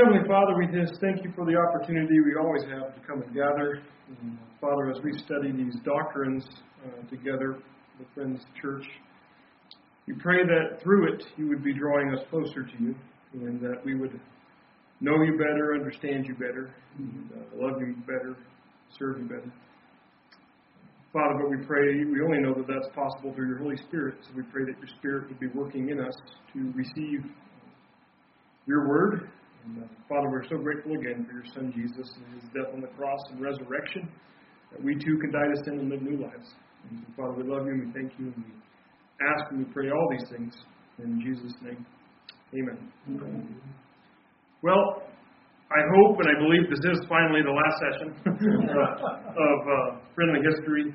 Heavenly Father, we just thank you for the opportunity we always have to come and gather. And Father, as we study these doctrines uh, together, the Friends Church, we pray that through it you would be drawing us closer to you and that we would know you better, understand you better, and, uh, love you better, serve you better. Father, but we pray, we only know that that's possible through your Holy Spirit, so we pray that your Spirit would be working in us to receive your word. And, uh, Father, we're so grateful again for your Son Jesus and his death on the cross and resurrection, that we too can die to sin and live new lives. And so, Father, we love you and we thank you and we ask and we pray all these things in Jesus' name. Amen. Amen. Well, I hope and I believe this is finally the last session of uh, Friendly History.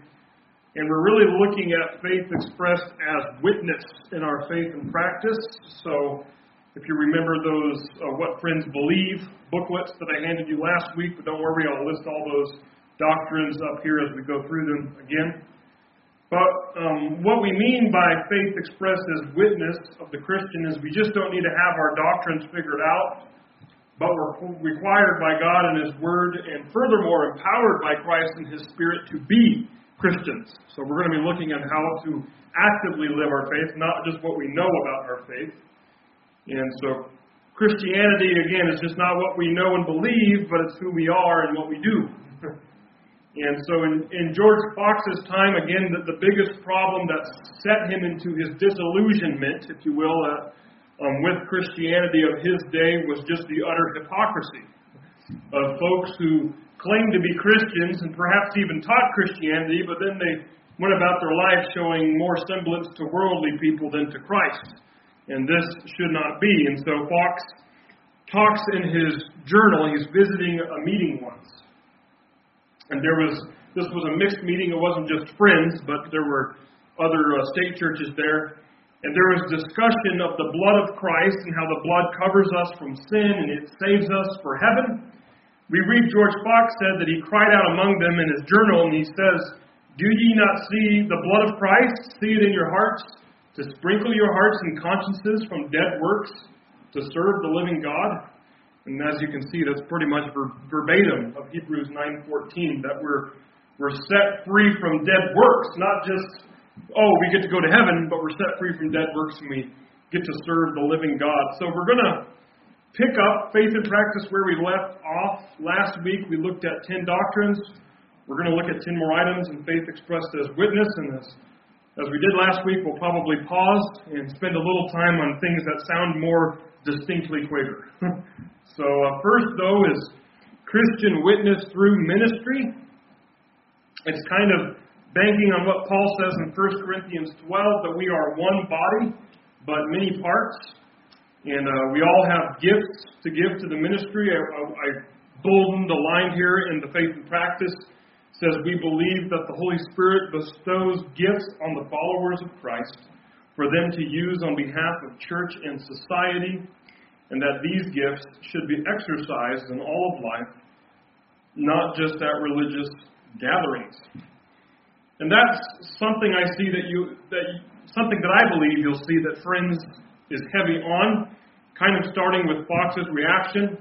And we're really looking at faith expressed as witness in our faith and practice. So, if you remember those uh, What Friends Believe booklets that I handed you last week, but don't worry, I'll list all those doctrines up here as we go through them again. But um, what we mean by faith expressed as witness of the Christian is we just don't need to have our doctrines figured out but we're required by God and His Word, and furthermore empowered by Christ and His Spirit to be Christians. So we're going to be looking at how to actively live our faith, not just what we know about our faith. And so Christianity, again, is just not what we know and believe, but it's who we are and what we do. and so in, in George Fox's time, again, the, the biggest problem that set him into his disillusionment, if you will, uh, um, with Christianity of his day was just the utter hypocrisy of folks who claimed to be Christians and perhaps even taught Christianity, but then they went about their life showing more semblance to worldly people than to Christ. And this should not be. And so Fox talks in his journal, he's visiting a meeting once. And there was this was a mixed meeting. It wasn't just friends, but there were other uh, state churches there. And there was discussion of the blood of Christ and how the blood covers us from sin and it saves us for heaven. We read George Fox said that he cried out among them in his journal and he says, Do ye not see the blood of Christ? See it in your hearts, to sprinkle your hearts and consciences from dead works, to serve the living God? And as you can see, that's pretty much verbatim of Hebrews 9:14 that we're we're set free from dead works, not just oh, we get to go to heaven, but we're set free from dead works and we get to serve the living God. So we're going to pick up faith and practice where we left off. Last week we looked at 10 doctrines. We're going to look at 10 more items and faith expressed as witness. And as, as we did last week, we'll probably pause and spend a little time on things that sound more distinctly Quaker. so, uh, first, though, is Christian witness through ministry. It's kind of banking on what Paul says in 1 Corinthians 12 that we are one body, but many parts. And uh, we all have gifts to give to the ministry. I, I, I boldened a line here in the faith and practice. Says, We believe that the Holy Spirit bestows gifts on the followers of Christ for them to use on behalf of church and society, and that these gifts should be exercised in all of life, not just at religious gatherings. And that's something I see that you that something that I believe you'll see that Friends is heavy on, kind of starting with Fox's reaction.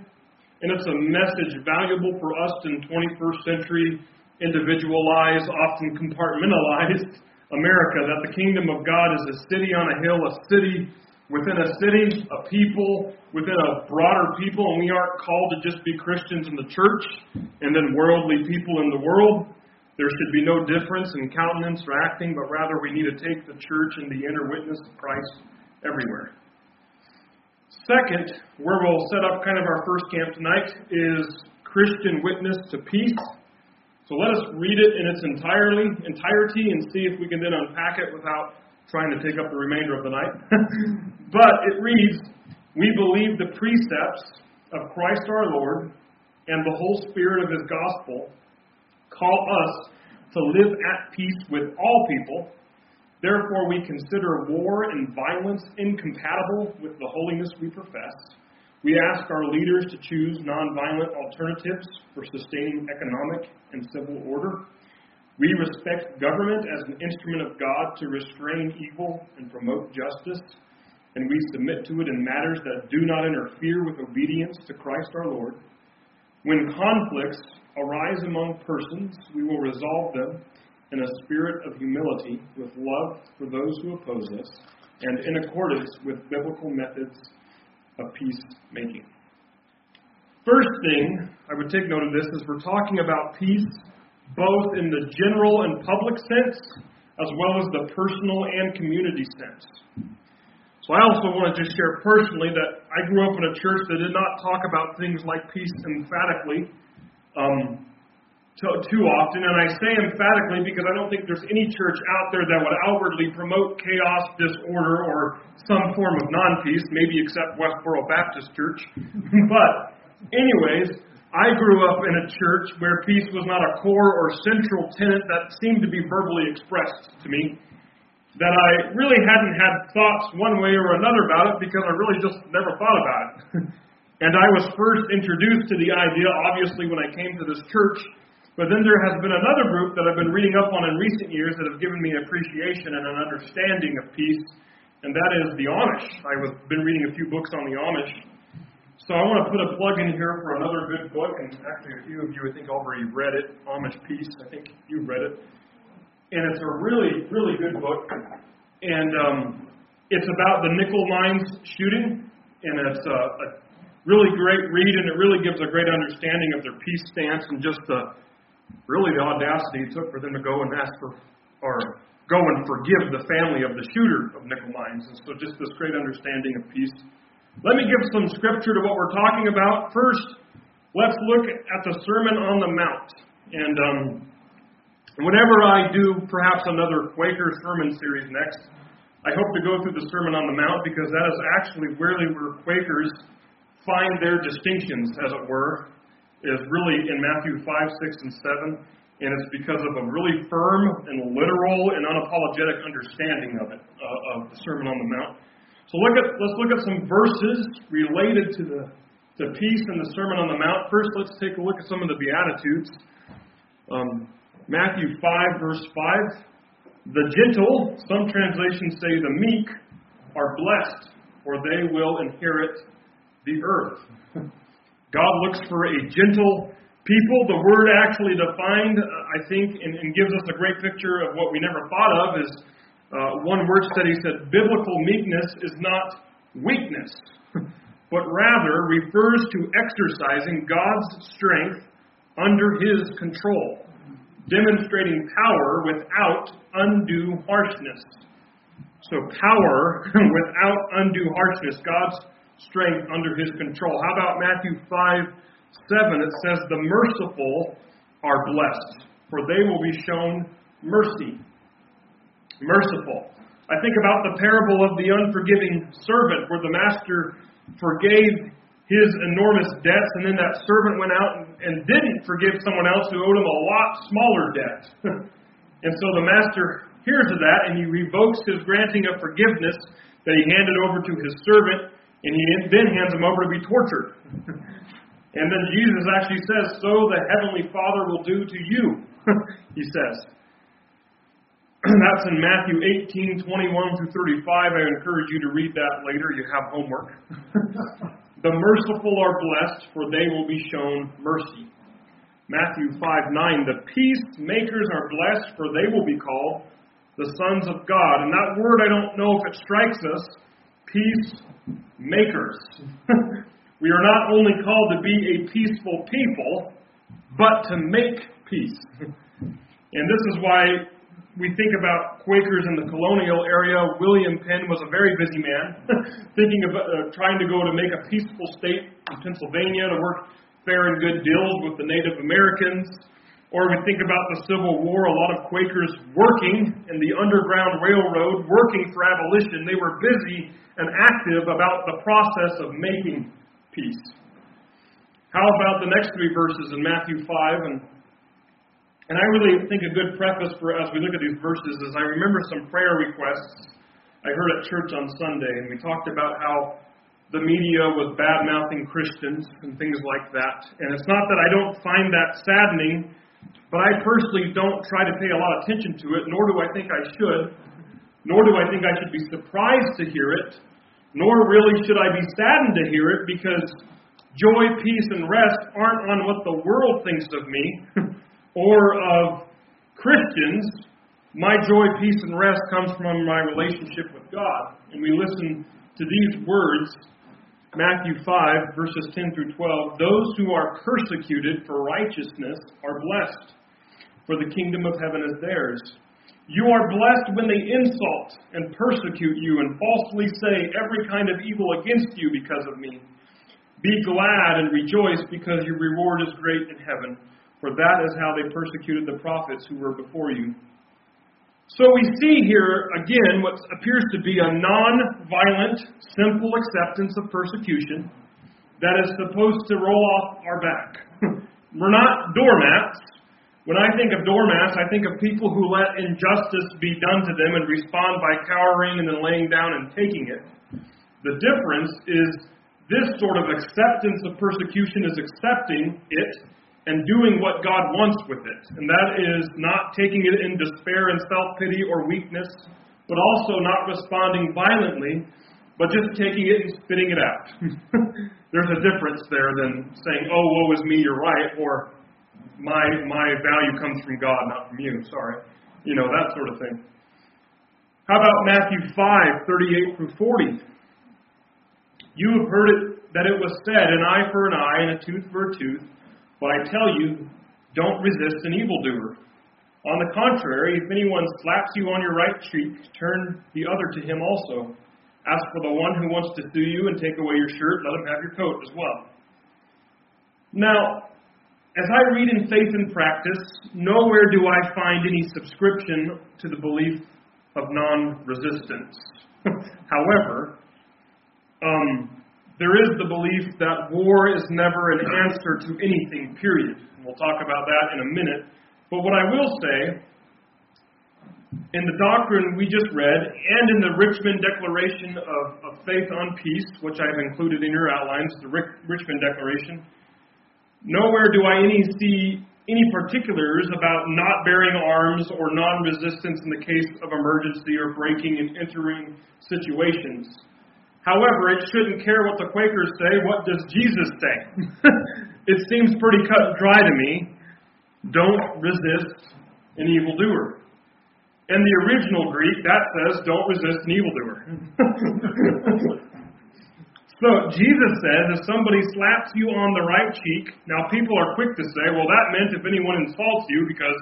And it's a message valuable for us in 21st century, individualized, often compartmentalized America, that the kingdom of God is a city on a hill, a city within a city, a people within a broader people, and we aren't called to just be Christians in the church and then worldly people in the world. There should be no difference in countenance or acting, but rather we need to take the church and the inner witness of Christ everywhere. Second, where we'll set up kind of our first camp tonight is Christian witness to peace. So let us read it in its entirely entirety and see if we can then unpack it without trying to take up the remainder of the night. but it reads, We believe the precepts of Christ our Lord and the whole spirit of his gospel call us to live at peace with all people. Therefore, we consider war and violence incompatible with the holiness we profess. We ask our leaders to choose nonviolent alternatives for sustaining economic and civil order. We respect government as an instrument of God to restrain evil and promote justice. and we submit to it in matters that do not interfere with obedience to Christ our Lord. When conflicts arise among persons, we will resolve them in a spirit of humility, with love for those who oppose us, and in accordance with biblical methods of peacemaking. First thing I would take note of this is we're talking about peace both in the general and public sense, as well as the personal and community sense. So I also want to just share personally that I grew up in a church that did not talk about things like peace emphatically um, too, often. And I say emphatically because I don't think there's any church out there that would outwardly promote chaos, disorder, or some form of non peace, maybe except Westboro Baptist Church. but, anyways, I grew up in a church where peace was not a core or central tenet that seemed to be verbally expressed to me. That I really hadn't had thoughts one way or another about it because I really just never thought about it. and I was first introduced to the idea, obviously, when I came to this church. But then there has been another group that I've been reading up on in recent years that have given me an appreciation and an understanding of peace, and that is the Amish. I've been reading a few books on the Amish so I want to put a plug in here for another good book, and actually a few of you I think already read it, Amish Peace. I think you read it, and it's a really, really good book, and um, it's about the Nickel Mines shooting, and it's a, a really great read, and it really gives a great understanding of their peace stance and just the really the audacity it took for them to go and ask for or go and forgive the family of the shooter of Nickel Mines, and so just this great understanding of peace. Let me give some scripture to what we're talking about. First, let's look at the Sermon on the Mount. And um, whenever I do perhaps another Quaker sermon series next, I hope to go through the Sermon on the Mount because that is actually where where Quakers find their distinctions, as it were, is really in Matthew 5, 6, and 7. And it's because of a really firm and literal and unapologetic understanding of it, uh, of the Sermon on the Mount. So look at, let's look at some verses related to the to peace in the Sermon on the Mount. First, let's take a look at some of the Beatitudes. Um, Matthew 5, verse 5. The gentle, some translations say the meek, are blessed, for they will inherit the earth. God looks for a gentle people. The word actually defined, I think, and, and gives us a great picture of what we never thought of is uh, one word study said biblical meekness is not weakness, but rather refers to exercising God's strength under His control, demonstrating power without undue harshness. So, power without undue harshness, God's strength under His control. How about Matthew 5 7? It says, The merciful are blessed, for they will be shown mercy merciful. I think about the parable of the unforgiving servant, where the master forgave his enormous debts, and then that servant went out and, didn't forgive someone else who owed him a lot smaller debt. and so the master hears of that, and he revokes his granting of forgiveness that he handed over to his servant, and he then hands him over to be tortured. and then Jesus actually says, So the heavenly Father will do to you, he says. That's in Matthew 18, 21 through 35. I encourage you to read that later. You have homework. the merciful are blessed, for they will be shown mercy. Matthew 5, 9. The peacemakers are blessed, for they will be called the sons of God. And that word, I don't know if it strikes us. Peacemakers. we are not only called to be a peaceful people, but to make peace. And this is why we think about Quakers in the colonial area, William Penn was a very busy man, thinking of uh, trying to go to make a peaceful state in Pennsylvania to work fair and good deals with the Native Americans. Or we think about the Civil War, a lot of Quakers working in the Underground Railroad, working for abolition. They were busy and active about the process of making peace. How about the next three verses in Matthew 5 and and I really think a good preface for as we look at these verses is I remember some prayer requests I heard at church on Sunday, and we talked about how the media was bad mouthing Christians and things like that. And it's not that I don't find that saddening, but I personally don't try to pay a lot of attention to it, nor do I think I should, nor do I think I should be surprised to hear it, Nor really should I be saddened to hear it because joy, peace, and rest aren't on what the world thinks of me or of Christians. My joy, peace, and rest comes from my relationship with God. And we listen to these words, Matthew 5, verses 10 through 12. Those who are persecuted for righteousness are blessed, for the kingdom of heaven is theirs. You are blessed when they insult and persecute you and falsely say every kind of evil against you because of me. Be glad and rejoice because your reward is great in heaven, for that is how they persecuted the prophets who were before you. So we see here again what appears to be a non violent, simple acceptance of persecution that is supposed to roll off our back. We're not doormats. When I think of doormats, I think of people who let injustice be done to them and respond by cowering and then laying down and taking it. The difference is this sort of acceptance of persecution is accepting it and doing what God wants with it. And that is not taking it in despair and self pity or weakness, but also not responding violently, but just taking it and spitting it out. There's a difference there than saying, oh, woe is me, you're right, or my my value comes from God, not from you. Sorry, you know that sort of thing. How about Matthew five thirty-eight through forty? You have heard it that it was said, an eye for an eye and a tooth for a tooth. But I tell you, don't resist an evildoer. On the contrary, if anyone slaps you on your right cheek, turn the other to him also. As for the one who wants to sue you and take away your shirt, let him have your coat as well. Now, as I read in Faith and Practice, nowhere do I find any subscription to the belief of non resistance. However, um, there is the belief that war is never an answer to anything, period. We'll talk about that in a minute. But what I will say, in the doctrine we just read, and in the Richmond Declaration of, of Faith on Peace, which I've included in your outlines, the Richmond Declaration, Nowhere do I any see any particulars about not bearing arms or non resistance in the case of emergency or breaking and entering situations. However, it shouldn't care what the Quakers say. What does Jesus say? it seems pretty cut and dry to me. Don't resist an evildoer. In the original Greek, that says, don't resist an evildoer. So Jesus says, if somebody slaps you on the right cheek, now people are quick to say, well, that meant if anyone insults you, because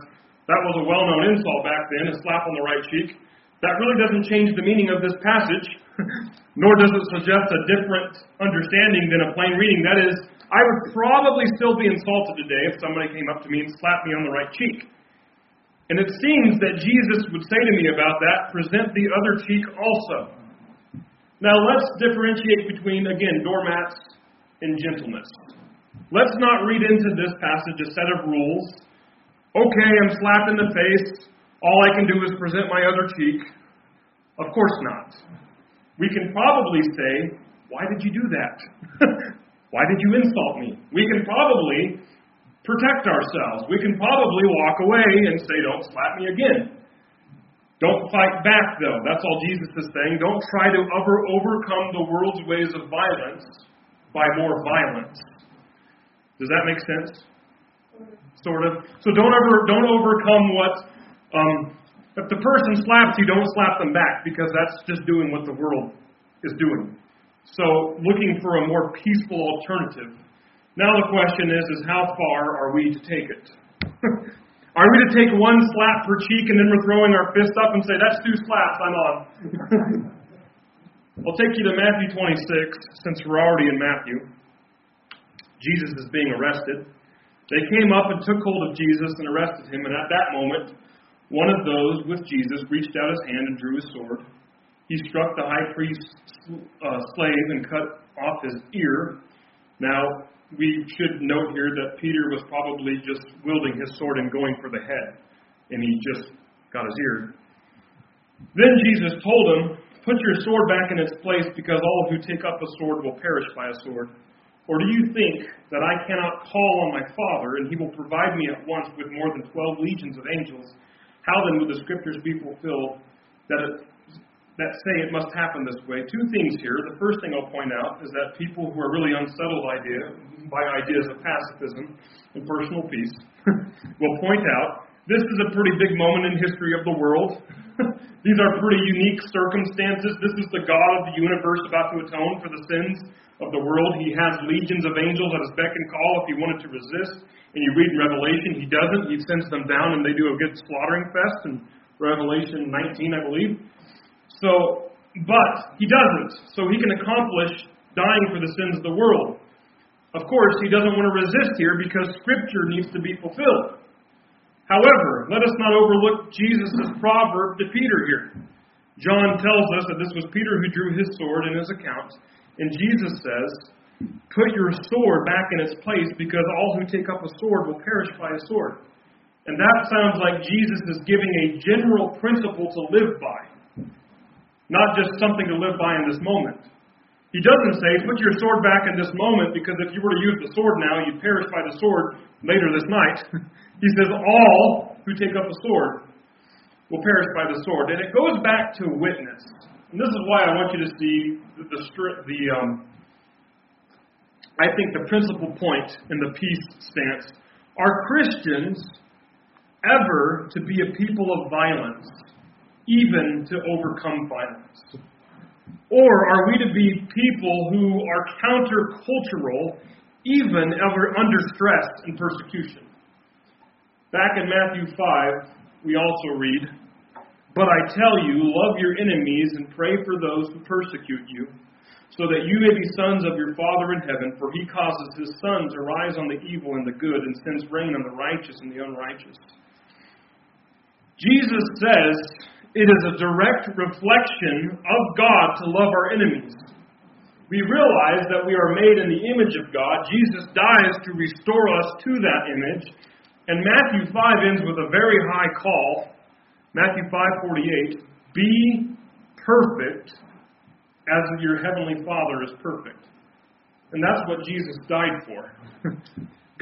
that was a well known insult back then, a slap on the right cheek. That really doesn't change the meaning of this passage, nor does it suggest a different understanding than a plain reading. That is, I would probably still be insulted today if somebody came up to me and slapped me on the right cheek. And it seems that Jesus would say to me about that, present the other cheek also. Now let's differentiate between, again, doormats and gentleness. Let's not read into this passage a set of rules. Okay, I'm slapped in the face. All I can do is present my other cheek. Of course not. We can probably say, Why did you do that? Why did you insult me? We can probably protect ourselves. We can probably walk away and say, Don't slap me again. Don't fight back, though. That's all Jesus is saying. Don't try to over, overcome the world's ways of violence by more violence. Does that make sense? Sort of. So don't ever don't overcome what um, if the person slaps you, don't slap them back because that's just doing what the world is doing. So looking for a more peaceful alternative. Now the question is, is how far are we to take it? Are we to take one slap per cheek and then we're throwing our fist up and say, that's two slaps, I'm on? I'll take you to Matthew 26, since we're already in Matthew. Jesus is being arrested. They came up and took hold of Jesus and arrested him, and at that moment, one of those with Jesus reached out his hand and drew his sword. He struck the high priest's uh, slave and cut off his ear. Now, we should note here that Peter was probably just wielding his sword and going for the head, and he just got his ear. Then Jesus told him, Put your sword back in its place, because all who take up a sword will perish by a sword. Or do you think that I cannot call on my Father, and he will provide me at once with more than twelve legions of angels? How then will the scriptures be fulfilled that it, that say it must happen this way. Two things here. The first thing I'll point out is that people who are really unsettled idea by ideas of pacifism and personal peace will point out this is a pretty big moment in history of the world. These are pretty unique circumstances. This is the God of the universe about to atone for the sins of the world. He has legions of angels at his beck and call if he wanted to resist. And you read in Revelation, he doesn't. He sends them down and they do a good slaughtering fest in Revelation 19, I believe. So, but he doesn't. So he can accomplish dying for the sins of the world. Of course, he doesn't want to resist here because Scripture needs to be fulfilled. However, let us not overlook Jesus' proverb to Peter here. John tells us that this was Peter who drew his sword in his account, and Jesus says, Put your sword back in its place because all who take up a sword will perish by a sword. And that sounds like Jesus is giving a general principle to live by not just something to live by in this moment. He doesn't say, put your sword back in this moment because if you were to use the sword now, you'd perish by the sword later this night. he says, all who take up a sword will perish by the sword. And it goes back to witness. And this is why I want you to see the, the, the um, I think the principal point in the peace stance. Are Christians ever to be a people of violence? even to overcome violence? Or are we to be people who are countercultural even ever under stress and persecution? Back in Matthew 5, we also read, But I tell you, love your enemies and pray for those who persecute you, so that you may be sons of your Father in heaven, for he causes his sun to rise on the evil and the good, and sends rain on the righteous and the unrighteous. Jesus says it is a direct reflection of God to love our enemies. We realize that we are made in the image of God. Jesus dies to restore us to that image. And Matthew 5 ends with a very high call. Matthew 5:48, "Be perfect as your heavenly Father is perfect." And that's what Jesus died for.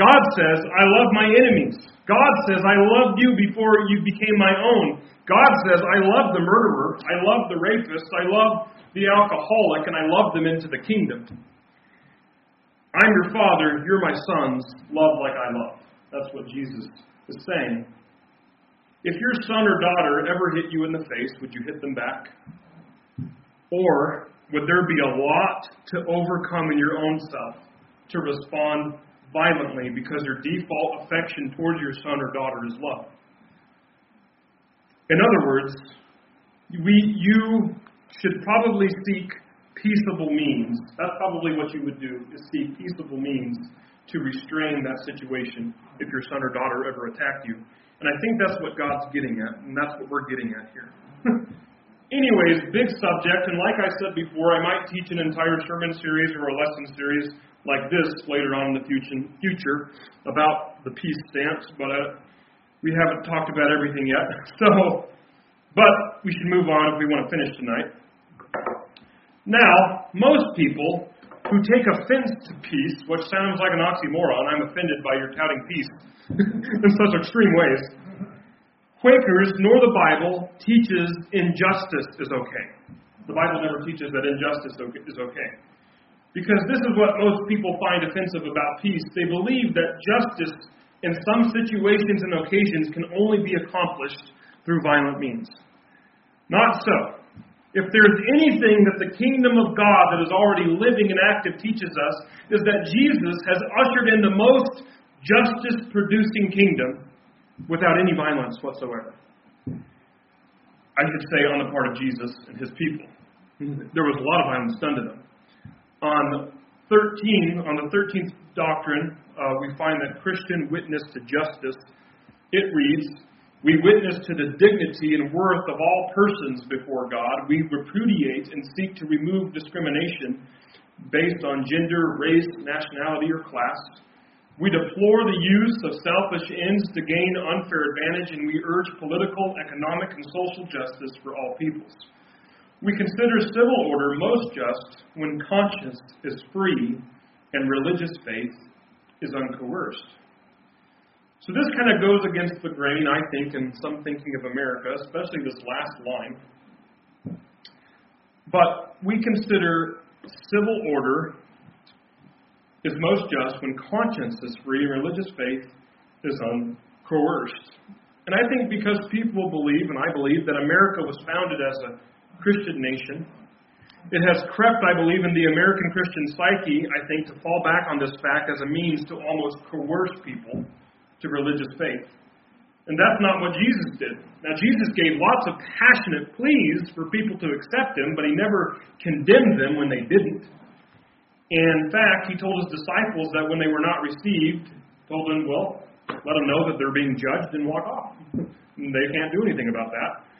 God says, I love my enemies. God says, I loved you before you became my own. God says, I love the murderer. I love the rapist. I love the alcoholic, and I love them into the kingdom. I'm your father. You're my sons. Love like I love. That's what Jesus is saying. If your son or daughter ever hit you in the face, would you hit them back? Or would there be a lot to overcome in your own self to respond violently because your default affection towards your son or daughter is love. In other words, we, you should probably seek peaceable means. That's probably what you would do, is seek peaceable means to restrain that situation if your son or daughter ever attacked you. And I think that's what God's getting at, and that's what we're getting at here. Anyways, big subject, and like I said before, I might teach an entire sermon series or a lesson series like this later on in the future about the peace stance, but uh, we haven't talked about everything yet. So, but we should move on if we want to finish tonight. Now, most people who take offense to peace, which sounds like an oxymoron, I'm offended by your touting peace in such extreme ways. Quakers nor the Bible teaches injustice is okay. The Bible never teaches that injustice is okay. Because this is what most people find offensive about peace. They believe that justice in some situations and occasions can only be accomplished through violent means. Not so. If there's anything that the kingdom of God that is already living and active teaches us, is that Jesus has ushered in the most justice producing kingdom without any violence whatsoever. I should say, on the part of Jesus and his people. There was a lot of violence done to them on 13, on the 13th doctrine, uh, we find that Christian witness to justice. It reads, We witness to the dignity and worth of all persons before God. We repudiate and seek to remove discrimination based on gender, race, nationality, or class. We deplore the use of selfish ends to gain unfair advantage, and we urge political, economic, and social justice for all peoples. We consider civil order most just when conscience is free and religious faith is uncoerced. So this kind of goes against the grain, I think, in some thinking of America, especially this last line. But we consider civil order is most just when conscience is free and religious faith is uncoerced. And I think because people believe, and I believe, that America was founded as a Christian nation, it has crept, I believe, in the American Christian psyche, I think, to fall back on this fact as a means to almost coerce people to religious faith. And that's not what Jesus did. Now, Jesus gave lots of passionate pleas for people to accept him, but he never condemned them when they didn't. In fact, he told his disciples that when they were not received, told them, well, let them know that they're being judged and walk off. they can't do anything about that.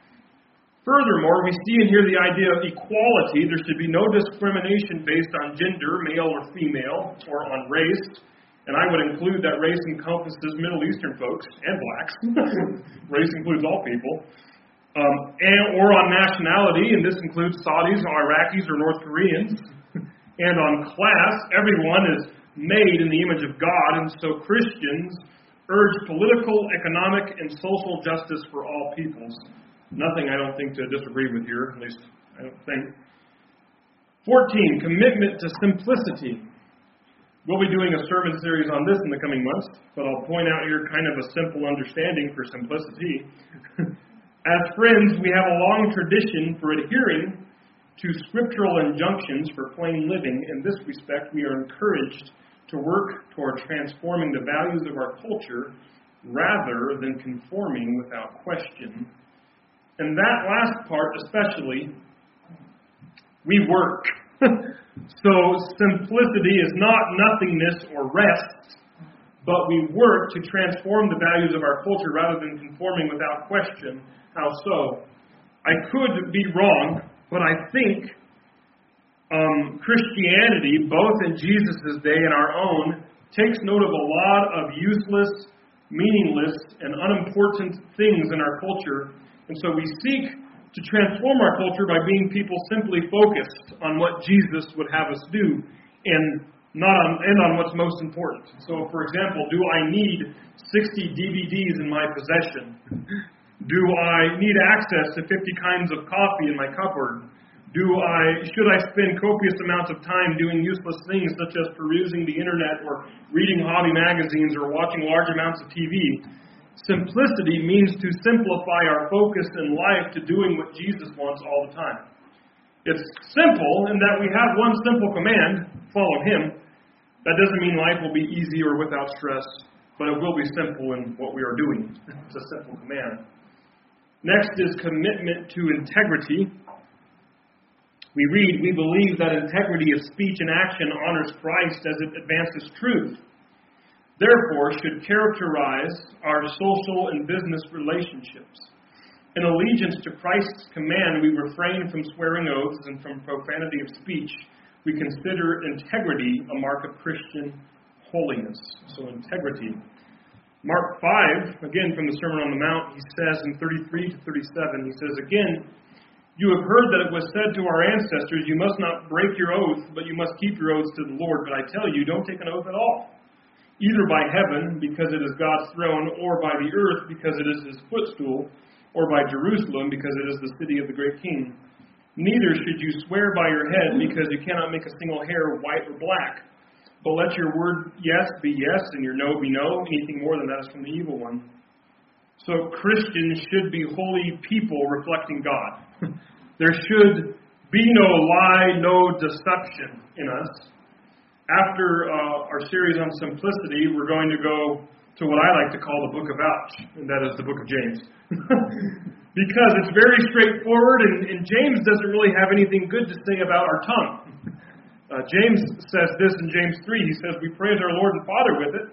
Furthermore, we see and hear the idea of equality. There should be no discrimination based on gender, male or female, or on race. And I would include that race encompasses Middle Eastern folks and blacks. race includes all people. Um, and, or on nationality, and this includes Saudis, or Iraqis, or North Koreans and on class, everyone is made in the image of God, and so Christians urge political, economic, and social justice for all peoples. Nothing I don't think to disagree with here, at least I don't think. 14, commitment to simplicity. We'll be doing a sermon series on this in the coming months, but I'll point out here kind of a simple understanding for simplicity. As friends, we have a long tradition for adhering to scriptural injunctions for plain living, in this respect, we are encouraged to work toward transforming the values of our culture rather than conforming without question. And that last part, especially, we work. so simplicity is not nothingness or rest, but we work to transform the values of our culture rather than conforming without question. How so? I could be wrong, but I think um, Christianity, both in Jesus' day and our own, takes note of a lot of useless, meaningless, and unimportant things in our culture. And so we seek to transform our culture by being people simply focused on what Jesus would have us do and not on and on what's most important. So for example, do I need 60 DVDs in my possession? Do I need access to 50 kinds of coffee in my cupboard? Do I should I spend copious amounts of time doing useless things such as perusing the internet or reading hobby magazines or watching large amounts of TV? Simplicity means to simplify our focus in life to doing what Jesus wants all the time. It's simple in that we have one simple command follow Him. That doesn't mean life will be easy or without stress, but it will be simple in what we are doing. It's a simple command. Next is commitment to integrity. We read, We believe that integrity of speech and action honors Christ as it advances truth. Therefore, should characterize our social and business relationships. In allegiance to Christ's command, we refrain from swearing oaths and from profanity of speech. We consider integrity a mark of Christian holiness. So, integrity. Mark 5, again from the Sermon on the Mount, he says in 33 to 37, he says, Again, you have heard that it was said to our ancestors, You must not break your oath, but you must keep your oaths to the Lord. But I tell you, don't take an oath at all, either by heaven, because it is God's throne, or by the earth, because it is his footstool, or by Jerusalem, because it is the city of the great king. Neither should you swear by your head, because you cannot make a single hair white or black. But let your word yes be yes and your no be no. Anything more than that is from the evil one. So Christians should be holy people reflecting God. there should be no lie, no deception in us. After uh, our series on simplicity, we're going to go to what I like to call the book of Ouch, and that is the book of James. because it's very straightforward, and, and James doesn't really have anything good to say about our tongue. Uh, James says this in James 3. He says, We praise our Lord and Father with it,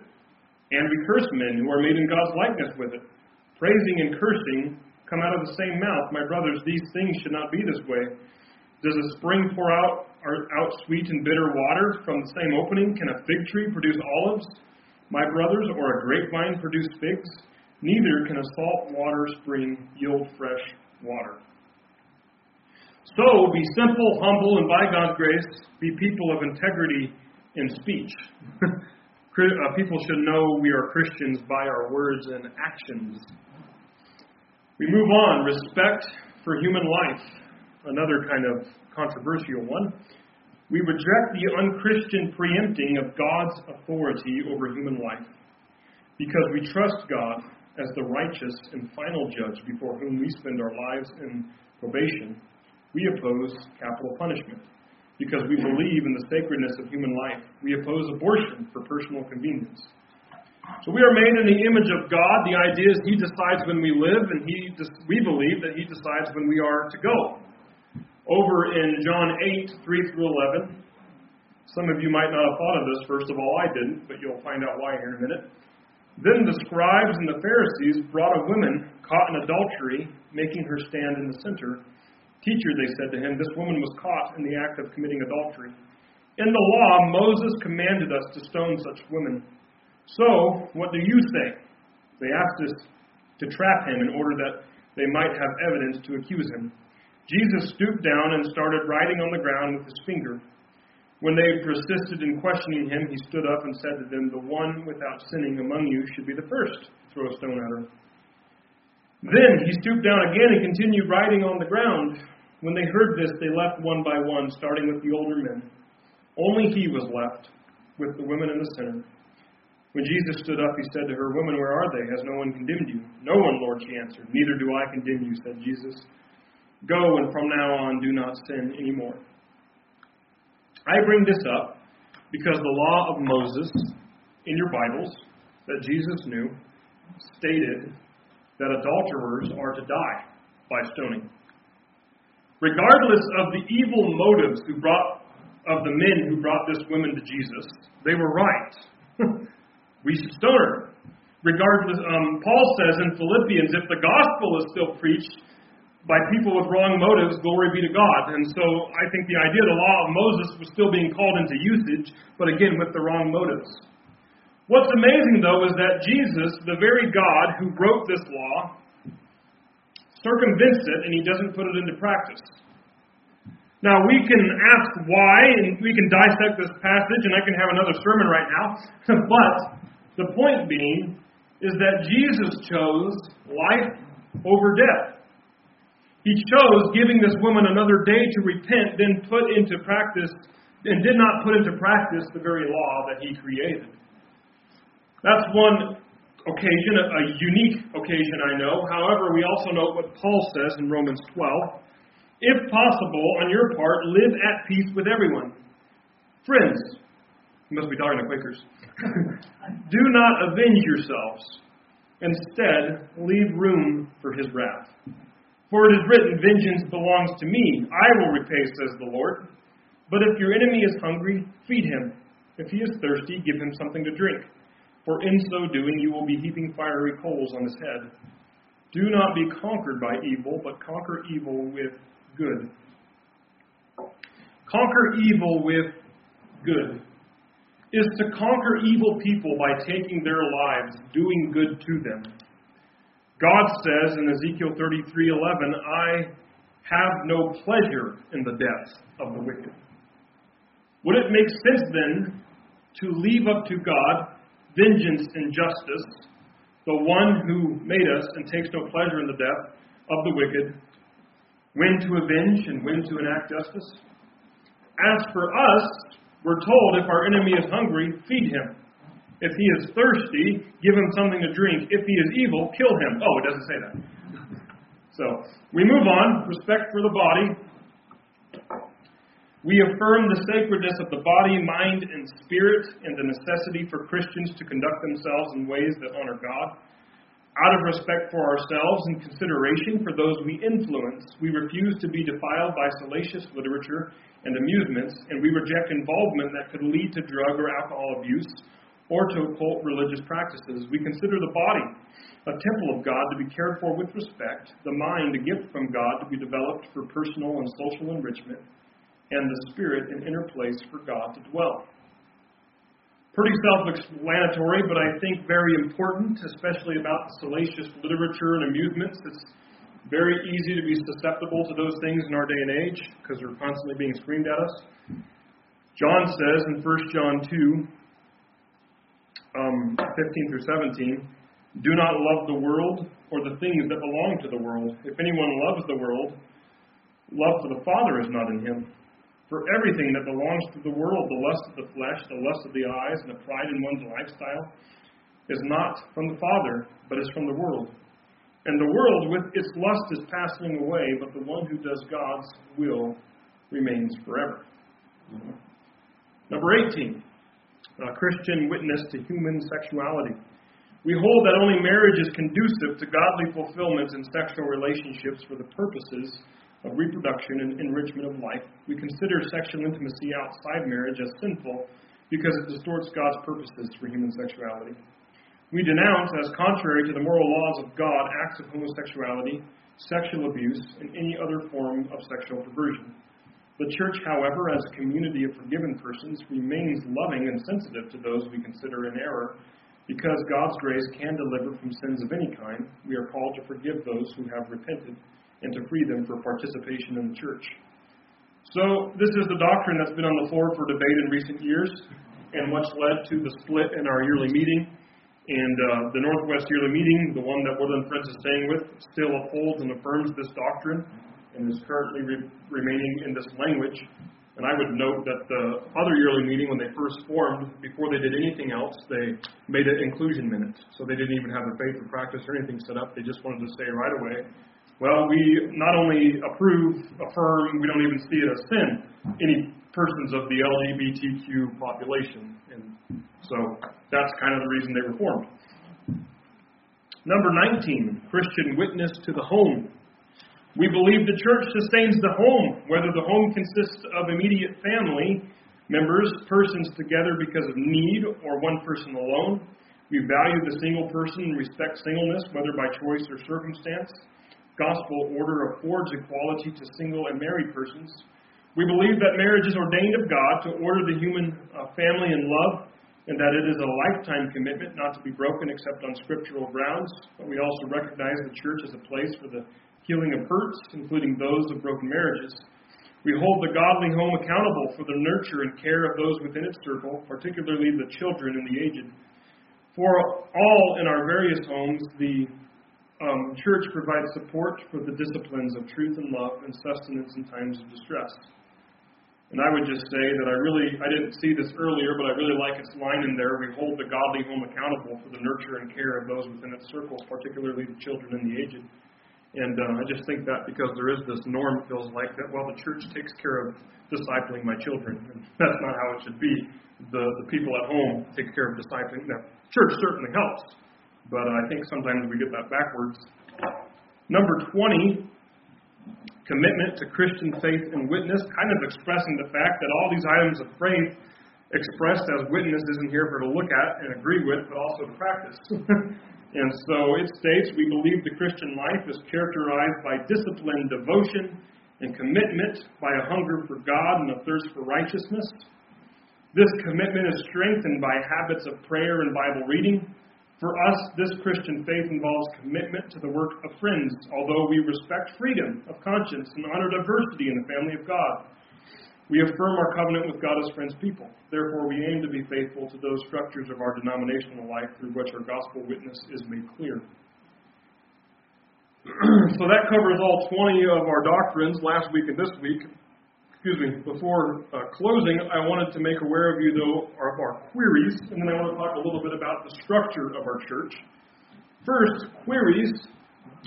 and we curse men who are made in God's likeness with it. Praising and cursing come out of the same mouth. My brothers, these things should not be this way. Does a spring pour out, out sweet and bitter water from the same opening? Can a fig tree produce olives, my brothers, or a grapevine produce figs? Neither can a salt water spring yield fresh water. So be simple, humble, and by God's grace, be people of integrity in speech. uh, people should know we are Christians by our words and actions. We move on. Respect for human life. another kind of controversial one. We reject the unchristian preempting of God's authority over human life because we trust God as the righteous and final judge before whom we spend our lives in probation. We oppose capital punishment because we believe in the sacredness of human life. We oppose abortion for personal convenience. So we are made in the image of God. The idea is He decides when we live, and He we believe that He decides when we are to go. Over in John 8, 3 through 11, some of you might not have thought of this. First of all, I didn't, but you'll find out why here in a minute. Then the scribes and the Pharisees brought a woman caught in adultery, making her stand in the center. Teacher, they said to him, this woman was caught in the act of committing adultery. In the law, Moses commanded us to stone such women. So, what do you say? They asked us to trap him in order that they might have evidence to accuse him. Jesus stooped down and started writing on the ground with his finger. When they persisted in questioning him, he stood up and said to them, The one without sinning among you should be the first to throw a stone at her. Then he stooped down again and continued writing on the ground. When they heard this, they left one by one, starting with the older men. Only he was left, with the women in the center. When Jesus stood up, he said to her, Woman, where are they? Has no one condemned you? No one, Lord, she answered. Neither do I condemn you, said Jesus. Go, and from now on do not sin anymore. I bring this up because the law of Moses in your Bibles that Jesus knew stated that adulterers are to die by stoning. Regardless of the evil motives who brought of the men who brought this woman to Jesus, they were right. we should stone her. Regardless, um, Paul says in Philippians, if the gospel is still preached by people with wrong motives, glory be to God. And so I think the idea of the law of Moses was still being called into usage, but again with the wrong motives. What's amazing, though, is that Jesus, the very God who wrote this law, circumvents it and he doesn't put it into practice. Now, we can ask why, and we can dissect this passage, and I can have another sermon right now, but the point being is that Jesus chose life over death. He chose giving this woman another day to repent, then put into practice, and did not put into practice the very law that he created. That's one occasion, a unique occasion, I know. However, we also note what Paul says in Romans 12. If possible, on your part, live at peace with everyone. Friends, you must be talking to Quakers. Do not avenge yourselves. Instead, leave room for his wrath. For it is written, Vengeance belongs to me. I will repay, says the Lord. But if your enemy is hungry, feed him. If he is thirsty, give him something to drink. For in so doing, you will be heaping fiery coals on his head. Do not be conquered by evil, but conquer evil with good. Conquer evil with good is to conquer evil people by taking their lives, doing good to them. God says in Ezekiel 33:11, "I have no pleasure in the death of the wicked." Would it make sense then to leave up to God vengeance and justice, the one who made us and takes no pleasure in the death of the wicked, when to avenge and when to enact justice? As for us, we're told if our enemy is hungry, feed him. If he is thirsty, give him something to drink. If he is evil, kill him. Oh, it doesn't say that. So, we move on. Respect for the body. We affirm the sacredness of the body, mind, and spirit, and the necessity for Christians to conduct themselves in ways that honor God. Out of respect for ourselves and consideration for those we influence, we refuse to be defiled by salacious literature and amusements, and we reject involvement that could lead to drug or alcohol abuse or to occult religious practices. We consider the body a temple of God to be cared for with respect, the mind a gift from God to be developed for personal and social enrichment, and the spirit an inner place for God to dwell pretty self explanatory, but I think very important, especially about salacious literature and amusements. It's very easy to be susceptible to those things in our day and age because they're constantly being screamed at us. John says in 1 John 2, um, 15 through 17, Do not love the world or the things that belong to the world. If anyone loves the world, Love for the Father is not in him. For everything that belongs to the world, the lust of the flesh, the lust of the eyes, and the pride in one's lifestyle, is not from the Father, but is from the world. And the world with its lust is passing away, but the one who does God's will remains forever. Mm-hmm. Number 18, a Christian witness to human sexuality. We hold that only marriage is conducive to godly fulfillment in sexual relationships for the purposes of reproduction and enrichment of life. We consider sexual intimacy outside marriage as sinful because it distorts God's purposes for human sexuality. We denounce as contrary to the moral laws of God acts of homosexuality, sexual abuse, and any other form of sexual perversion. The church, however, as a community of forgiven persons, remains loving and sensitive to those we consider in error. Because God's grace can deliver from sins of any kind, we are called to forgive those who have repented and to free them for participation in the church. So, this is the doctrine that's been on the floor for debate in recent years, and much led to the split in our yearly meeting. And uh, the Northwest Yearly Meeting, the one that Woodland Friends is staying with, still upholds and affirms this doctrine and is currently re- remaining in this language. And I would note that the other yearly meeting, when they first formed, before they did anything else, they made an inclusion minute. So they didn't even have a faith or practice or anything set up. They just wanted to say right away, well, we not only approve, affirm, we don't even see it as sin, any persons of the LGBTQ population. And so that's kind of the reason they were formed. Number 19, Christian witness to the home. We believe the church sustains the home, whether the home consists of immediate family members, persons together because of need, or one person alone. We value the single person and respect singleness, whether by choice or circumstance. Gospel order affords equality to single and married persons. We believe that marriage is ordained of God to order the human uh, family in love and that it is a lifetime commitment not to be broken except on scriptural grounds. But we also recognize the church as a place for the healing of hurts, including those of broken marriages. We hold the godly home accountable for the nurture and care of those within its circle, particularly the children and the aged. For all in our various homes, the um, church provides support for the disciplines of truth and love and sustenance in times of distress. And I would just say that I really, I didn't see this earlier, but I really like its line in there. We hold the godly home accountable for the nurture and care of those within its circle, particularly the children and the aged. And uh, I just think that because there is this norm, feels like that, well, the church takes care of discipling my children. And that's not how it should be. The, the people at home take care of discipling. Now, church certainly helps, but I think sometimes we get that backwards. Number 20, commitment to Christian faith and witness, kind of expressing the fact that all these items of faith expressed as witness isn't here for to look at and agree with, but also to practice. and so it states we believe the Christian life is characterized by discipline, devotion, and commitment, by a hunger for God and a thirst for righteousness. This commitment is strengthened by habits of prayer and Bible reading, for us, this Christian faith involves commitment to the work of friends, although we respect freedom of conscience and honor diversity in the family of God. We affirm our covenant with God as friends people. Therefore, we aim to be faithful to those structures of our denominational life through which our gospel witness is made clear. so that covers all 20 of our doctrines last week and this week excuse me, before uh, closing, I wanted to make aware of you, though, of our queries, and then I want to talk a little bit about the structure of our church. First, queries,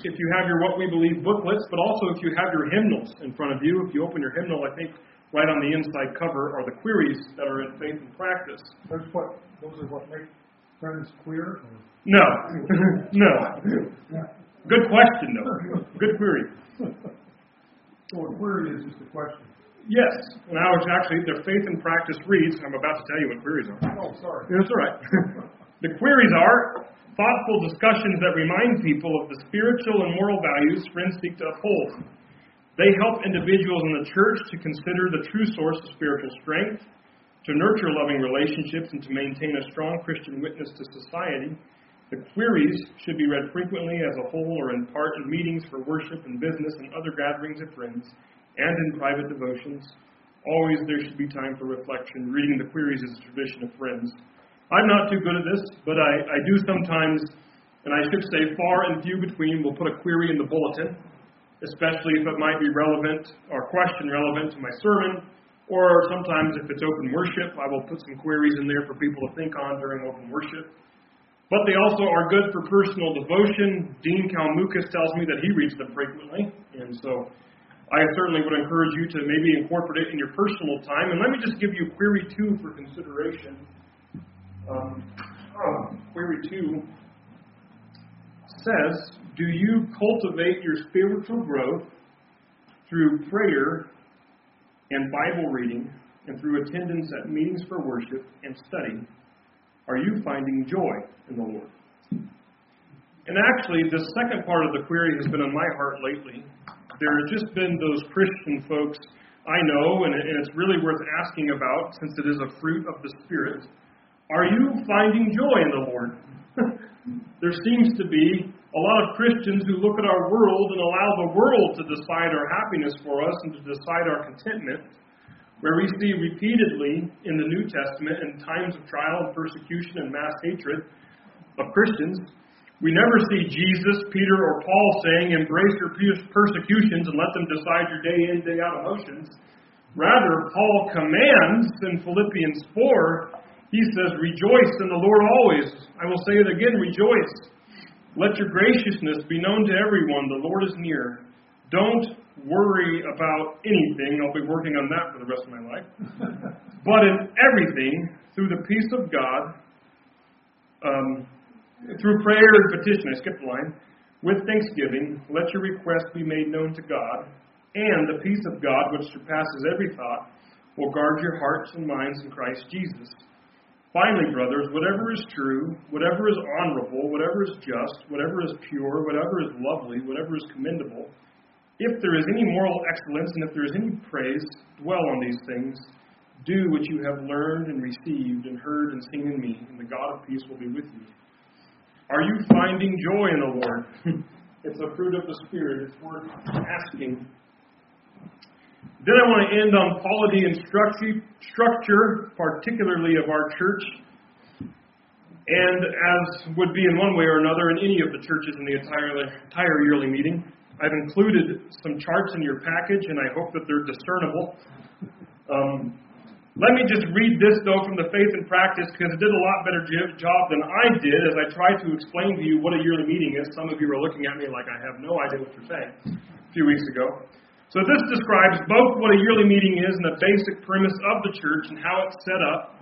if you have your What We Believe booklets, but also if you have your hymnals in front of you. If you open your hymnal, I think right on the inside cover are the queries that are in faith and practice. Those what those are what make friends queer? Or? No, no. Good question, though. Good query. So a query is just a question. Yes, and I was actually, their faith and practice reads, I'm about to tell you what queries are. Oh, sorry. That's all right. the queries are thoughtful discussions that remind people of the spiritual and moral values friends seek to uphold. They help individuals in the church to consider the true source of spiritual strength, to nurture loving relationships, and to maintain a strong Christian witness to society. The queries should be read frequently as a whole or in part in meetings for worship and business and other gatherings of friends and in private devotions. Always there should be time for reflection. Reading the queries is a tradition of friends. I'm not too good at this, but I, I do sometimes, and I should say far and few between, we'll put a query in the bulletin. especially if it might be relevant or question relevant to my sermon, or sometimes if it's open worship, I will put some queries in there for people to think on during open worship. But they also are good for personal devotion. Dean Kalmukas tells me that he reads them frequently, and so I certainly would encourage you to maybe incorporate it in your personal time. And let me just give you query two for consideration. Um, oh, query two says, Do you cultivate your spiritual growth through prayer and Bible reading and through attendance at meetings for worship and study? Are you finding joy in the Lord? And actually, the second part of the query has been on my heart lately. There have just been those Christian folks I know, and it's really worth asking about since it is a fruit of the Spirit. Are you finding joy in the Lord? there seems to be a lot of Christians who look at our world and allow the world to decide our happiness for us and to decide our contentment where we see repeatedly in the New Testament in times of trial and persecution and mass hatred of Christians, we never see Jesus, Peter, or Paul saying, Embrace your persecutions and let them decide your day in, day out emotions. Rather, Paul commands in Philippians 4, he says, Rejoice in the Lord always. I will say it again, rejoice. Let your graciousness be known to everyone. The Lord is near. Don't worry about anything. I'll be working on that for the rest of my life. but in everything, through the peace of God, um, through prayer and petition, I skipped the line, with thanksgiving, let your request be made known to God, and the peace of God, which surpasses every thought, will guard your hearts and minds in Christ Jesus. Finally, brothers, whatever is true, whatever is honorable, whatever is just, whatever is pure, whatever is lovely, whatever is commendable, if there is any moral excellence and if there is any praise, dwell on these things. Do what you have learned and received and heard and seen in me, and the God of peace will be with you. Are you finding joy in the Lord? it's a fruit of the Spirit. It's worth asking. Then I want to end on polity and structure, particularly of our church, and as would be in one way or another in any of the churches in the entire, entire yearly meeting. I've included some charts in your package, and I hope that they're discernible. Um, let me just read this, though, from the Faith and Practice, because it did a lot better job than I did as I tried to explain to you what a yearly meeting is. Some of you are looking at me like I have no idea what you're saying a few weeks ago. So this describes both what a yearly meeting is and the basic premise of the church and how it's set up.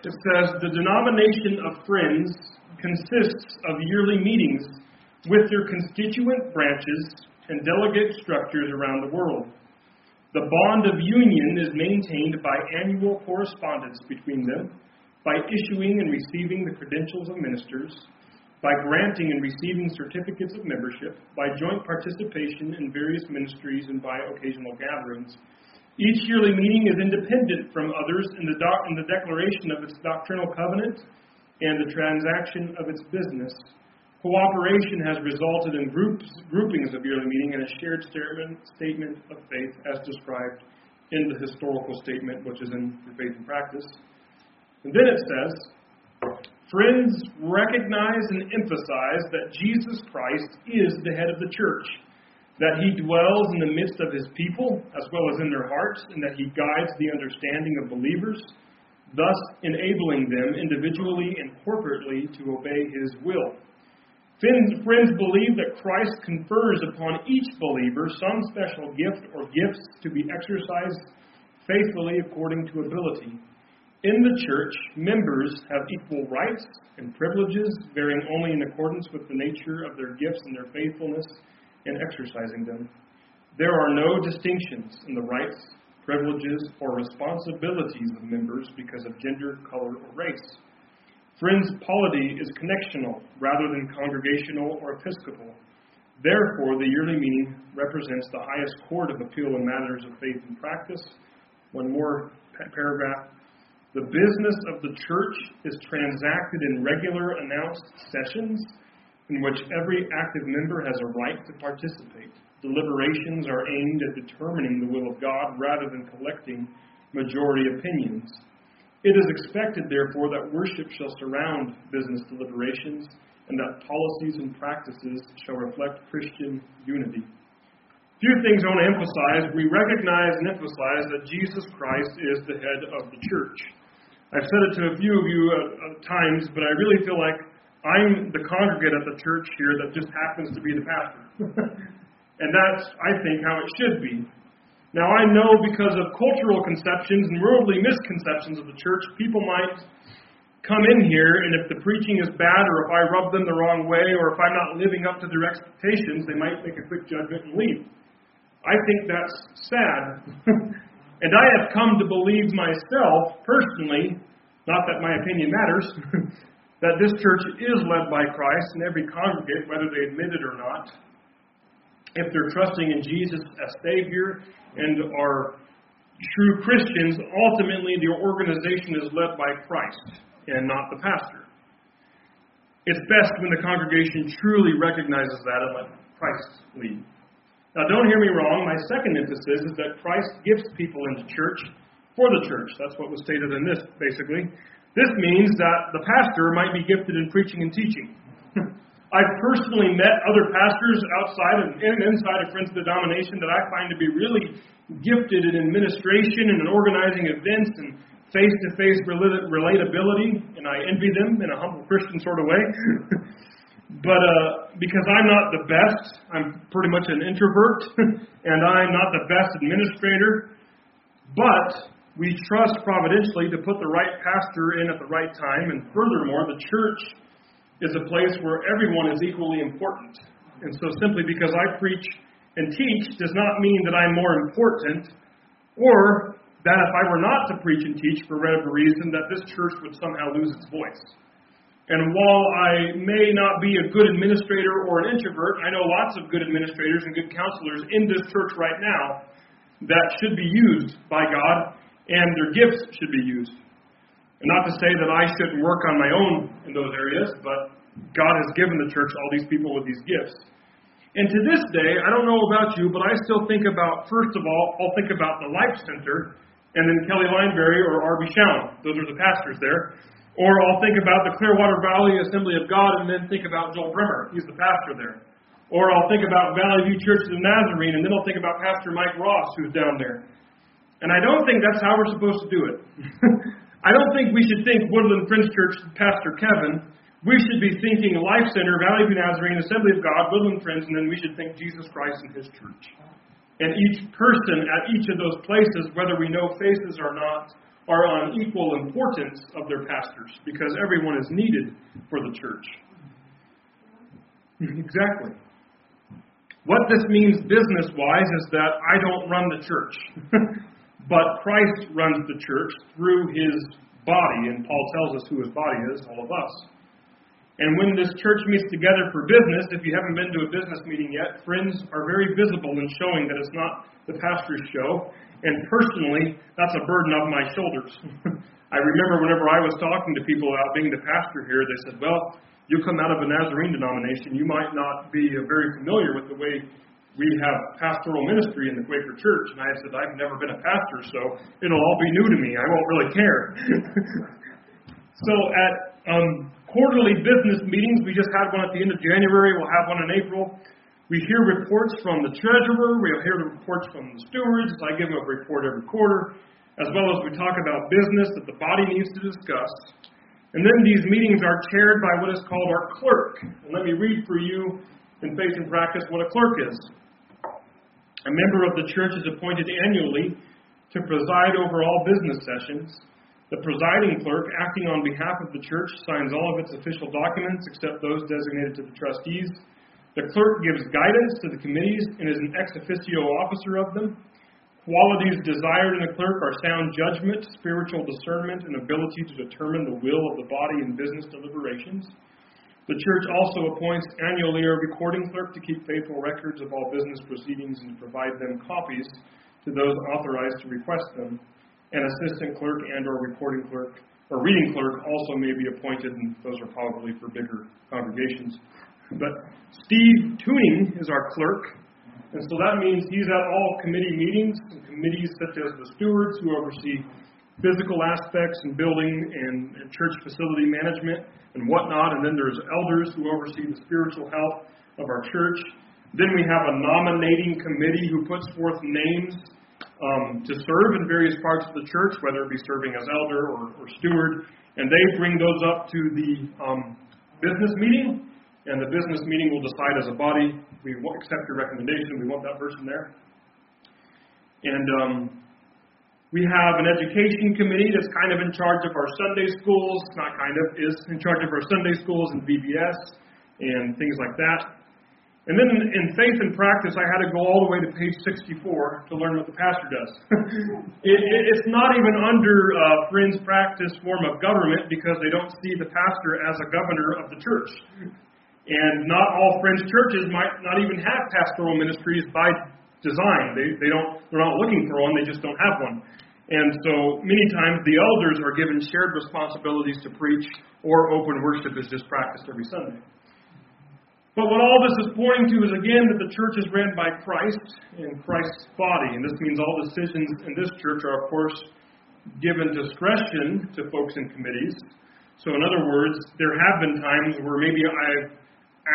It says the denomination of friends consists of yearly meetings with their constituent branches and delegate structures around the world. The bond of union is maintained by annual correspondence between them, by issuing and receiving the credentials of ministers, by granting and receiving certificates of membership, by joint participation in various ministries, and by occasional gatherings. Each yearly meeting is independent from others in the, doc- in the declaration of its doctrinal covenant and the transaction of its business. Cooperation has resulted in groups, groupings of yearly meeting and a shared statement of faith as described in the historical statement, which is in the Faith and Practice. And then it says, Friends recognize and emphasize that Jesus Christ is the head of the church, that he dwells in the midst of his people as well as in their hearts, and that he guides the understanding of believers, thus enabling them individually and corporately to obey his will. Friends believe that Christ confers upon each believer some special gift or gifts to be exercised faithfully according to ability. In the church, members have equal rights and privileges, varying only in accordance with the nature of their gifts and their faithfulness in exercising them. There are no distinctions in the rights, privileges, or responsibilities of members because of gender, color, or race. Friends, polity is connectional rather than congregational or episcopal. Therefore, the yearly meeting represents the highest court of appeal in matters of faith and practice. One more paragraph. The business of the church is transacted in regular announced sessions in which every active member has a right to participate. Deliberations are aimed at determining the will of God rather than collecting majority opinions. It is expected, therefore, that worship shall surround business deliberations and that policies and practices shall reflect Christian unity. few things I want to emphasize. We recognize and emphasize that Jesus Christ is the head of the church. I've said it to a few of you at, at times, but I really feel like I'm the congregate at the church here that just happens to be the pastor. and that's, I think, how it should be. Now, I know because of cultural conceptions and worldly misconceptions of the church, people might come in here, and if the preaching is bad, or if I rub them the wrong way, or if I'm not living up to their expectations, they might make a quick judgment and leave. I think that's sad. and I have come to believe myself, personally, not that my opinion matters, that this church is led by Christ, and every congregate, whether they admit it or not, if they're trusting in Jesus as Savior and are true Christians, ultimately the organization is led by Christ and not the pastor. It's best when the congregation truly recognizes that and let Christ lead. Now, don't hear me wrong. My second emphasis is that Christ gifts people into church for the church. That's what was stated in this, basically. This means that the pastor might be gifted in preaching and teaching. I've personally met other pastors outside and inside of Friends of the Denomination that I find to be really gifted in administration and in organizing events and face to face relatability, and I envy them in a humble Christian sort of way. But uh, because I'm not the best, I'm pretty much an introvert, and I'm not the best administrator. But we trust providentially to put the right pastor in at the right time, and furthermore, the church is a place where everyone is equally important. And so, simply because I preach and teach does not mean that I'm more important, or that if I were not to preach and teach for whatever reason, that this church would somehow lose its voice. And while I may not be a good administrator or an introvert, I know lots of good administrators and good counselors in this church right now that should be used by God, and their gifts should be used. And not to say that I shouldn't work on my own in those areas, but God has given the church all these people with these gifts. And to this day, I don't know about you, but I still think about, first of all, I'll think about the Life Center, and then Kelly Lineberry or R.B. Shalom. Those are the pastors there. Or I'll think about the Clearwater Valley Assembly of God and then think about Joel Bremer. He's the pastor there. Or I'll think about Valley View Church of the Nazarene and then I'll think about Pastor Mike Ross who's down there. And I don't think that's how we're supposed to do it. I don't think we should think Woodland Friends Church, Pastor Kevin. We should be thinking Life Center, Valley View Nazarene, Assembly of God, Woodland Friends, and then we should think Jesus Christ and His church. And each person at each of those places, whether we know faces or not, are on equal importance of their pastors because everyone is needed for the church. exactly. What this means business wise is that I don't run the church, but Christ runs the church through his body, and Paul tells us who his body is, all of us. And when this church meets together for business, if you haven't been to a business meeting yet, friends are very visible in showing that it's not the pastor's show. And personally, that's a burden off my shoulders. I remember whenever I was talking to people about being the pastor here, they said, Well, you come out of a Nazarene denomination, you might not be very familiar with the way we have pastoral ministry in the Quaker Church. And I said, I've never been a pastor, so it'll all be new to me. I won't really care. so at um, quarterly business meetings, we just had one at the end of January, we'll have one in April. We hear reports from the treasurer, we'll hear the reports from the stewards. I give them a report every quarter, as well as we talk about business that the body needs to discuss. And then these meetings are chaired by what is called our clerk. And let me read for you in faith and practice what a clerk is. A member of the church is appointed annually to preside over all business sessions. The presiding clerk, acting on behalf of the church, signs all of its official documents except those designated to the trustees. The clerk gives guidance to the committees and is an ex officio officer of them. Qualities desired in a clerk are sound judgment, spiritual discernment, and ability to determine the will of the body in business deliberations. The church also appoints annually a recording clerk to keep faithful records of all business proceedings and provide them copies to those authorized to request them. An assistant clerk and or recording clerk or reading clerk also may be appointed, and those are probably for bigger congregations. But Steve Tuning is our clerk, and so that means he's at all committee meetings, and committees such as the stewards who oversee physical aspects and building and, and church facility management and whatnot, and then there's elders who oversee the spiritual health of our church. Then we have a nominating committee who puts forth names um, to serve in various parts of the church, whether it be serving as elder or, or steward, and they bring those up to the um, business meeting, and the business meeting will decide as a body, we accept your recommendation, we want that person there. And um, we have an education committee that's kind of in charge of our Sunday schools, not kind of, is in charge of our Sunday schools and VBS and things like that. And then in faith and practice, I had to go all the way to page 64 to learn what the pastor does. it, it, it's not even under uh, Friends Practice form of government because they don't see the pastor as a governor of the church. And not all Friends churches might not even have pastoral ministries by design. They, they don't, they're not looking for one, they just don't have one. And so many times the elders are given shared responsibilities to preach, or open worship is just practiced every Sunday. But what all this is pointing to is again that the church is ran by Christ and Christ's body. And this means all decisions in this church are, of course, given discretion to folks in committees. So, in other words, there have been times where maybe I've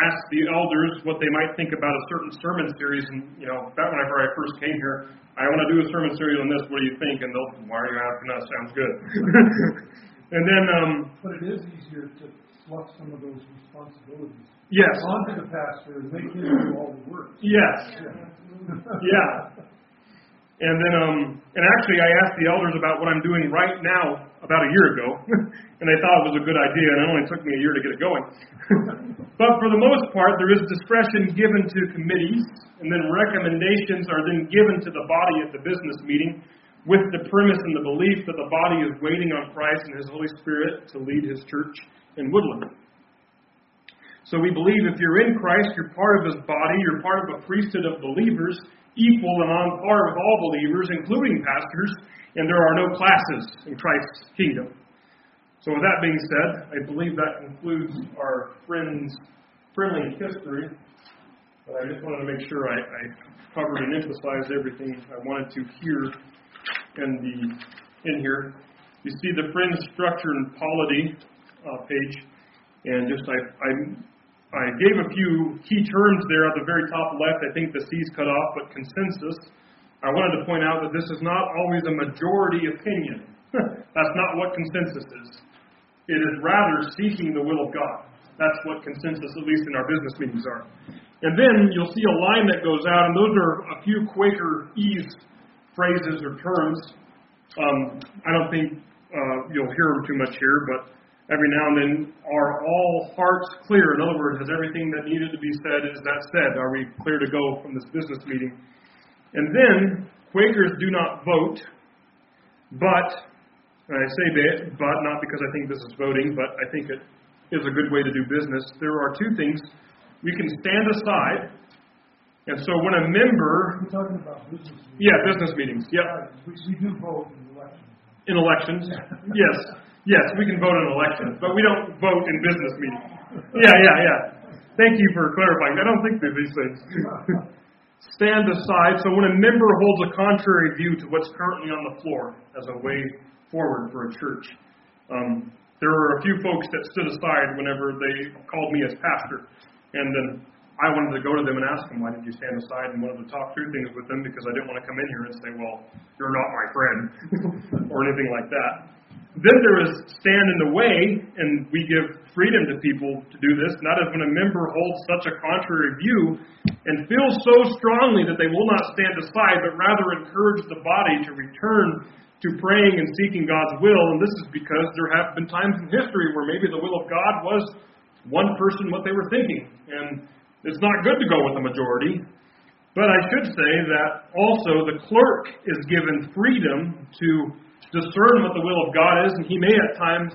asked the elders what they might think about a certain sermon series. And, you know, back whenever I first came here, I want to do a sermon series on this. What do you think? And they'll, why are you asking us? Sounds good. and then. Um, but it is easier to fluff some of those responsibilities Yes. onto the pastor and make him do all the work. Yes. Yeah. And then, um, and actually, I asked the elders about what I'm doing right now about a year ago, and they thought it was a good idea, and it only took me a year to get it going. But for the most part, there is discretion given to committees, and then recommendations are then given to the body at the business meeting with the premise and the belief that the body is waiting on Christ and His Holy Spirit to lead His church in Woodland. So we believe if you're in Christ, you're part of His body, you're part of a priesthood of believers equal and on par with all believers, including pastors, and there are no classes in Christ's kingdom. So, with that being said, I believe that concludes our friends' friendly history. But I just wanted to make sure I, I covered and emphasized everything I wanted to hear in the in here. You see the friends structure and polity uh, page, and just I, I I gave a few key terms there at the very top left. I think the C's cut off, but consensus. I wanted to point out that this is not always a majority opinion. That's not what consensus is. It is rather seeking the will of God. That's what consensus, at least in our business meetings, are. And then you'll see a line that goes out, and those are a few Quakerese phrases or terms. Um, I don't think uh, you'll hear them too much here, but every now and then, are all hearts clear? In other words, has everything that needed to be said, is that said? Are we clear to go from this business meeting? And then, Quakers do not vote, but, and I say that, but not because I think this is voting, but I think it is a good way to do business. There are two things. We can stand aside, and so when a member. You're talking about business meetings. Yeah, business meetings. Yep. Uh, we, we do vote in elections. In elections? yes. Yes, we can vote in elections, but we don't vote in business meetings. Yeah, yeah, yeah. Thank you for clarifying. I don't think through these things. Stand aside. So when a member holds a contrary view to what's currently on the floor as a way forward for a church, um, there were a few folks that stood aside whenever they called me as pastor, and then I wanted to go to them and ask them, why did you stand aside and wanted to talk through things with them because I didn't want to come in here and say, well, you're not my friend or anything like that. Then there is stand in the way, and we give freedom to people to do this. That is when a member holds such a contrary view and feels so strongly that they will not stand aside, but rather encourage the body to return to praying and seeking God's will. And this is because there have been times in history where maybe the will of God was one person what they were thinking. And it's not good to go with the majority. But I should say that also the clerk is given freedom to discern what the will of God is, and he may at times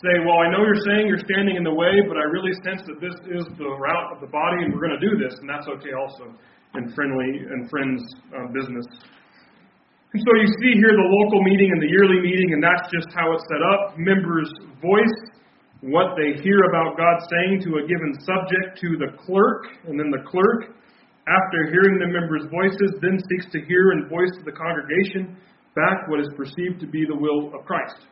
say, Well, I know you're saying you're standing in the way, but I really sense that this is the route of the body, and we're going to do this, and that's okay also in friendly and friends uh, business. And so you see here the local meeting and the yearly meeting, and that's just how it's set up. Members voice what they hear about God saying to a given subject to the clerk, and then the clerk, after hearing the members' voices, then seeks to hear and voice to the congregation back what is perceived to be the will of Christ.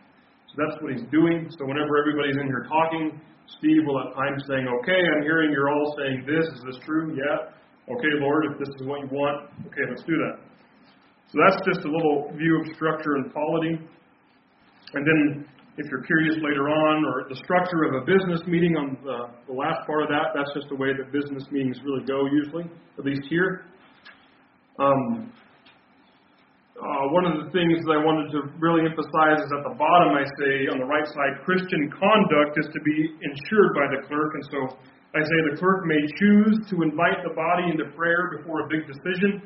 So that's what he's doing. So whenever everybody's in here talking, Steve will at times saying, Okay, I'm hearing you're all saying this. Is this true? Yeah. Okay, Lord, if this is what you want, okay, let's do that. So that's just a little view of structure and polity. And then, if you're curious later on, or the structure of a business meeting on the, the last part of that, that's just the way that business meetings really go usually, at least here. Um, uh, one of the things that I wanted to really emphasize is at the bottom, I say on the right side, Christian conduct is to be ensured by the clerk. And so I say the clerk may choose to invite the body into prayer before a big decision,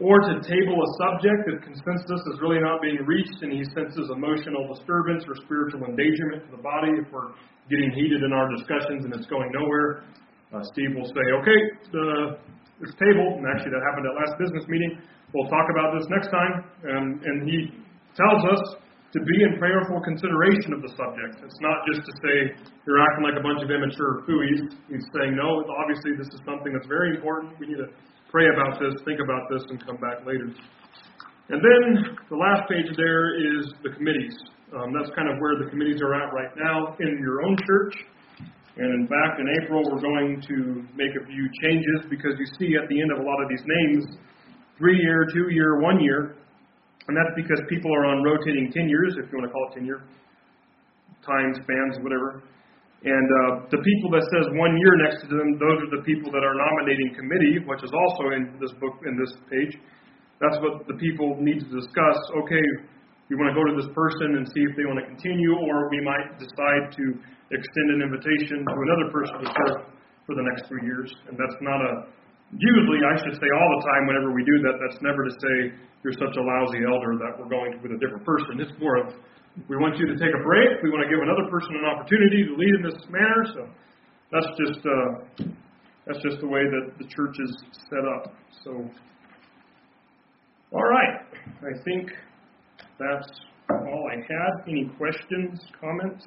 or to table a subject if consensus is really not being reached and he senses emotional disturbance or spiritual endangerment to the body. If we're getting heated in our discussions and it's going nowhere, uh, Steve will say, okay, the, it's tabled. And actually, that happened at last business meeting We'll talk about this next time. And, and he tells us to be in prayerful consideration of the subject. It's not just to say you're acting like a bunch of immature fooey. He's saying, no, obviously this is something that's very important. We need to pray about this, think about this, and come back later. And then the last page there is the committees. Um, that's kind of where the committees are at right now in your own church. And in fact, in April, we're going to make a few changes because you see at the end of a lot of these names, three year, two year, one year. And that's because people are on rotating tenures, if you want to call it tenure, time spans, whatever. And uh, the people that says one year next to them, those are the people that are nominating committee, which is also in this book, in this page. That's what the people need to discuss. Okay, we want to go to this person and see if they want to continue, or we might decide to extend an invitation to another person to serve for the next three years. And that's not a usually, I should say all the time whenever we do that, that's never to say you're such a lousy elder that we're going with a different person. It's more of we want you to take a break. We want to give another person an opportunity to lead in this manner. So that's just uh, that's just the way that the church is set up. So, all right, I think that's all I had. Any questions, comments?